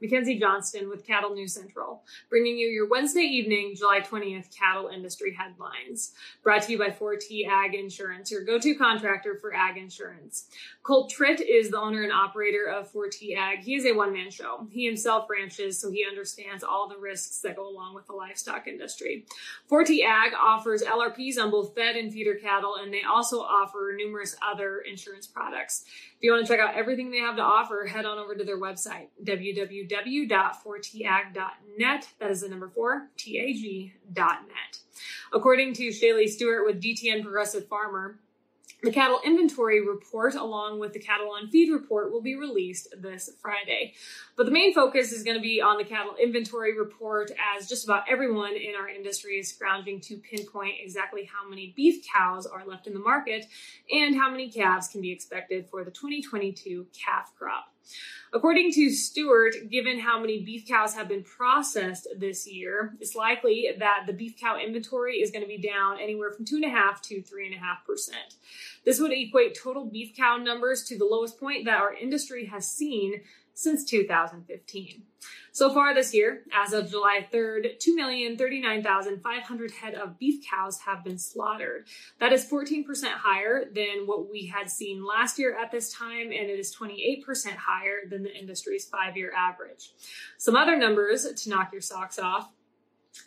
Mackenzie Johnston with Cattle News Central, bringing you your Wednesday evening, July 20th cattle industry headlines. Brought to you by 4T Ag Insurance, your go to contractor for ag insurance. Colt Tritt is the owner and operator of 4T Ag. He is a one man show. He himself ranches, so he understands all the risks that go along with the livestock industry. 4T Ag offers LRPs on both fed and feeder cattle, and they also offer numerous other insurance products. If you want to check out everything they have to offer, head on over to their website, www.4tag.net. That is the number four, T-A-G.net. According to ShayLe Stewart with DTN Progressive Farmer, the cattle inventory report, along with the cattle on feed report, will be released this Friday. But the main focus is going to be on the cattle inventory report, as just about everyone in our industry is scrounging to pinpoint exactly how many beef cows are left in the market and how many calves can be expected for the 2022 calf crop. According to Stewart, given how many beef cows have been processed this year, it's likely that the beef cow inventory is going to be down anywhere from 2.5 to 3.5%. This would equate total beef cow numbers to the lowest point that our industry has seen since 2015. So far this year, as of July 3rd, 2,039,500 head of beef cows have been slaughtered. That is 14% higher than what we had seen last year at this time, and it is 28% higher than the industry's five year average. Some other numbers to knock your socks off.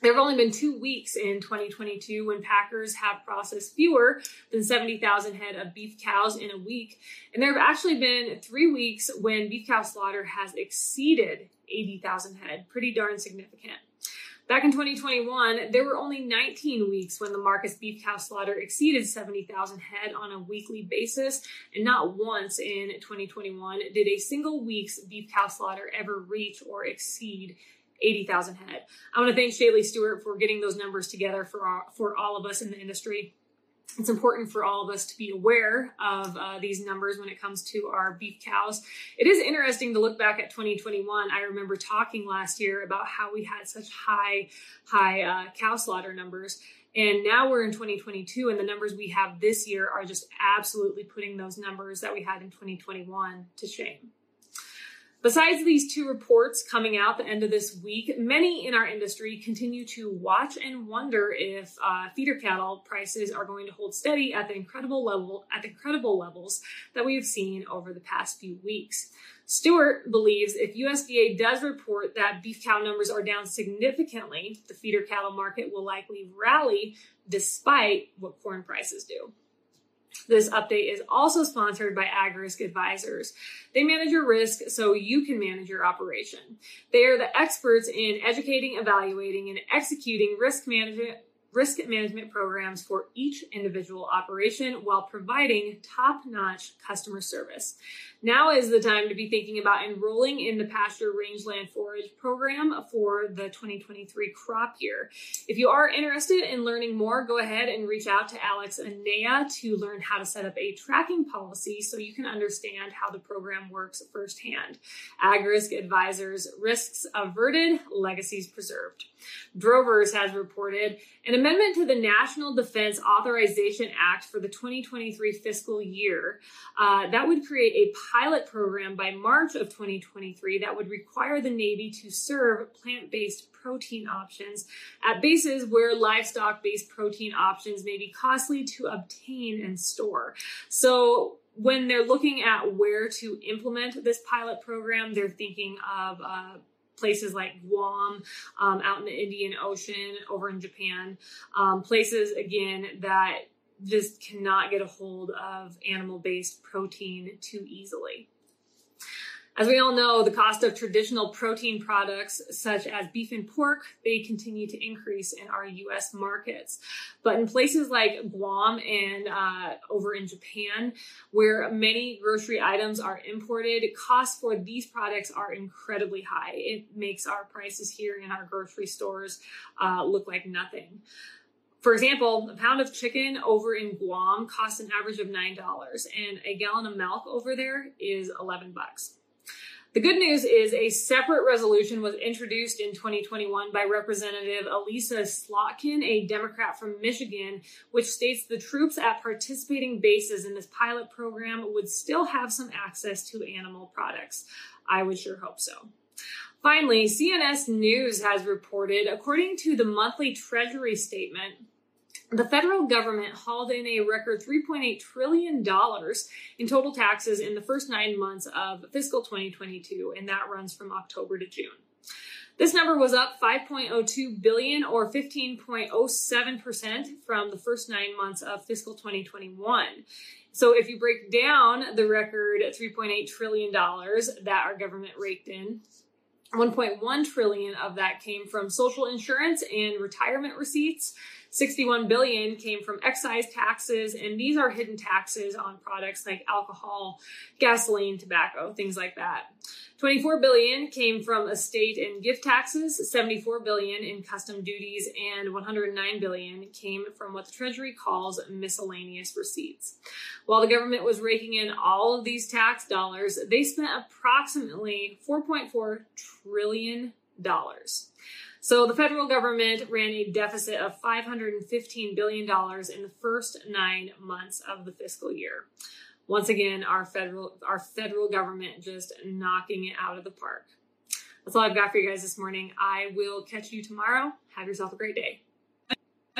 There have only been two weeks in 2022 when packers have processed fewer than 70,000 head of beef cows in a week. And there have actually been three weeks when beef cow slaughter has exceeded 80,000 head. Pretty darn significant. Back in 2021, there were only 19 weeks when the Marcus beef cow slaughter exceeded 70,000 head on a weekly basis, and not once in 2021 did a single week's beef cow slaughter ever reach or exceed 80,000 head. I want to thank ShayLe Stewart for getting those numbers together for, our, for all of us in the industry. it's important for all of us to be aware of uh, these numbers when it comes to our beef cows. It is interesting to look back at 2021. I remember talking last year about how we had such high, high uh, cow slaughter numbers. And now we're in 2022, and the numbers we have this year are just absolutely putting those numbers that we had in 2021 to shame. Besides these two reports coming out the end of this week, many in our industry continue to watch and wonder if uh, feeder cattle prices are going to hold steady at the incredible level at the incredible levels that we've seen over the past few weeks. Stewart believes if USDA does report that beef cow numbers are down significantly, the feeder cattle market will likely rally despite what corn prices do. This update is also sponsored by AgRisk Advisors. They manage your risk so you can manage your operation. They are the experts in educating, evaluating, and executing risk management risk management programs for each individual operation while providing top notch customer service. Now is the time to be thinking about enrolling in the pasture rangeland forage program for the 2023 crop year. If you are interested in learning more, go ahead and reach out to Alex Anea to learn how to set up a tracking policy so you can understand how the program works firsthand. AgRisk Advisors, risks averted, legacies preserved. Drovers has reported an amendment to the National Defense Authorization Act for the 2023 fiscal year uh, that would create a pilot program by March of 2023 that would require the Navy to serve plant based protein options at bases where livestock based protein options may be costly to obtain and store. So, when they're looking at where to implement this pilot program, they're thinking of uh, places like Guam, um, out in the Indian Ocean, over in Japan, um, places again that just cannot get a hold of animal based protein too easily. As we all know, the cost of traditional protein products such as beef and pork, they continue to increase in our US markets. But in places like Guam and uh, over in Japan, where many grocery items are imported, costs for these products are incredibly high. It makes our prices here in our grocery stores uh, look like nothing. For example, a pound of chicken over in Guam costs an average of $9 and a gallon of milk over there is 11 bucks. The good news is a separate resolution was introduced in 2021 by Representative Elissa Slotkin, a Democrat from Michigan, which states the troops at participating bases in this pilot program would still have some access to animal products. I would sure hope so. Finally, CNS News has reported, according to the monthly Treasury statement, the federal government hauled in a record $3.8 trillion in total taxes in the first nine months of fiscal 2022, and that runs from October to June. This number was up 5.02 billion or 15.07% from the first nine months of fiscal 2021. So if you break down the record $3.8 trillion that our government raked in, 1.1 trillion of that came from social insurance and retirement receipts. 61 billion came from excise taxes, and these are hidden taxes on products like alcohol, gasoline, tobacco, things like that. 24 billion came from estate and gift taxes, 74 billion in custom duties, and 109 billion came from what the Treasury calls miscellaneous receipts. While the government was raking in all of these tax dollars, they spent approximately 4.4 trillion dollars. So the federal government ran a deficit of $515 billion in the first nine months of the fiscal year. Once again, our federal our federal government just knocking it out of the park. That's all I've got for you guys this morning. I will catch you tomorrow. Have yourself a great day.